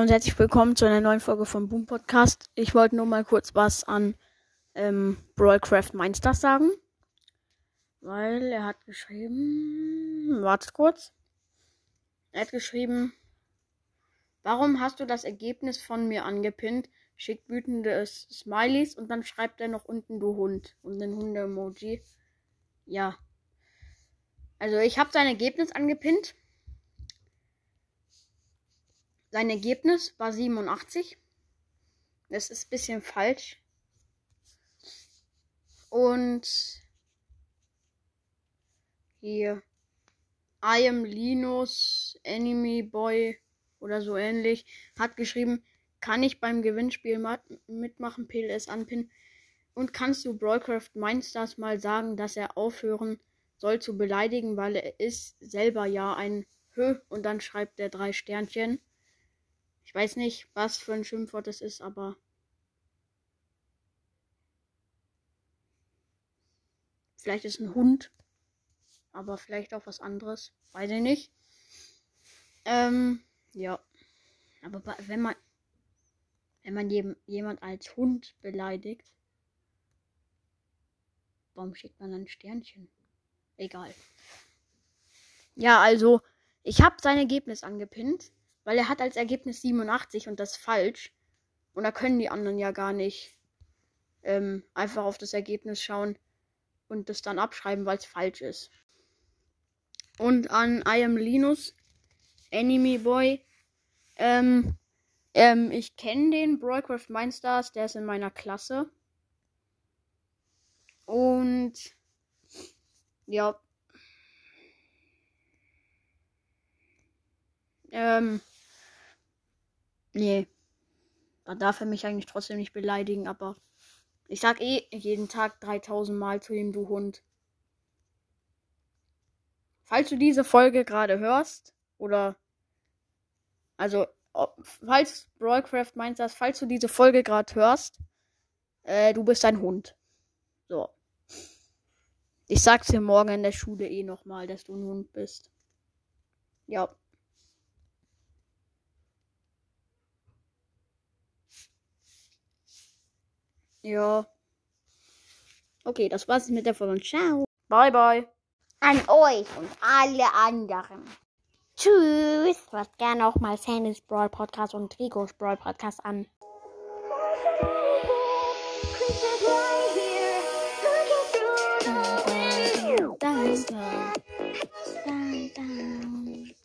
Und herzlich willkommen zu einer neuen Folge vom Boom Podcast. Ich wollte nur mal kurz was an ähm, Brawlcraft Mindstars sagen. Weil er hat geschrieben. Wartet kurz. Er hat geschrieben. Warum hast du das Ergebnis von mir angepinnt? Schickt wütende Smileys und dann schreibt er noch unten du Hund und den Hunde-Emoji. Ja. Also ich habe sein Ergebnis angepinnt. Sein Ergebnis war 87. Das ist ein bisschen falsch. Und hier I am Linus Enemy Boy oder so ähnlich hat geschrieben, kann ich beim Gewinnspiel mitmachen, PLS anpinnen und kannst du Brawlcraft Mindstars mal sagen, dass er aufhören soll zu beleidigen, weil er ist selber ja ein Hö und dann schreibt er drei Sternchen. Ich weiß nicht, was für ein Schimpfwort es ist, aber. Vielleicht ist ein Hund. Aber vielleicht auch was anderes. Weiß ich nicht. Ähm, ja. Aber wenn man. Wenn man jemand als Hund beleidigt. Warum schickt man dann Sternchen? Egal. Ja, also. Ich habe sein Ergebnis angepinnt. Weil er hat als Ergebnis 87 und das ist falsch. Und da können die anderen ja gar nicht ähm, einfach auf das Ergebnis schauen und das dann abschreiben, weil es falsch ist. Und an I am Linus, Enemy Boy. Ähm, ähm, ich kenne den Broadcraft Mindstars, der ist in meiner Klasse. Und ja. Ähm, Nee. Da darf er mich eigentlich trotzdem nicht beleidigen, aber ich sag eh jeden Tag 3000 Mal zu ihm, du Hund. Falls du diese Folge gerade hörst, oder also, falls Brawlcraft meint das, falls du diese Folge gerade hörst, äh, du bist ein Hund. So. Ich sag's dir morgen in der Schule eh nochmal, dass du ein Hund bist. Ja. Ja. Okay, das war's mit der Folge. Ciao. Bye, bye. An euch und alle anderen. Tschüss. Hört gerne auch mal Sandys Brawl Podcast und Trigos Brawl Podcast an.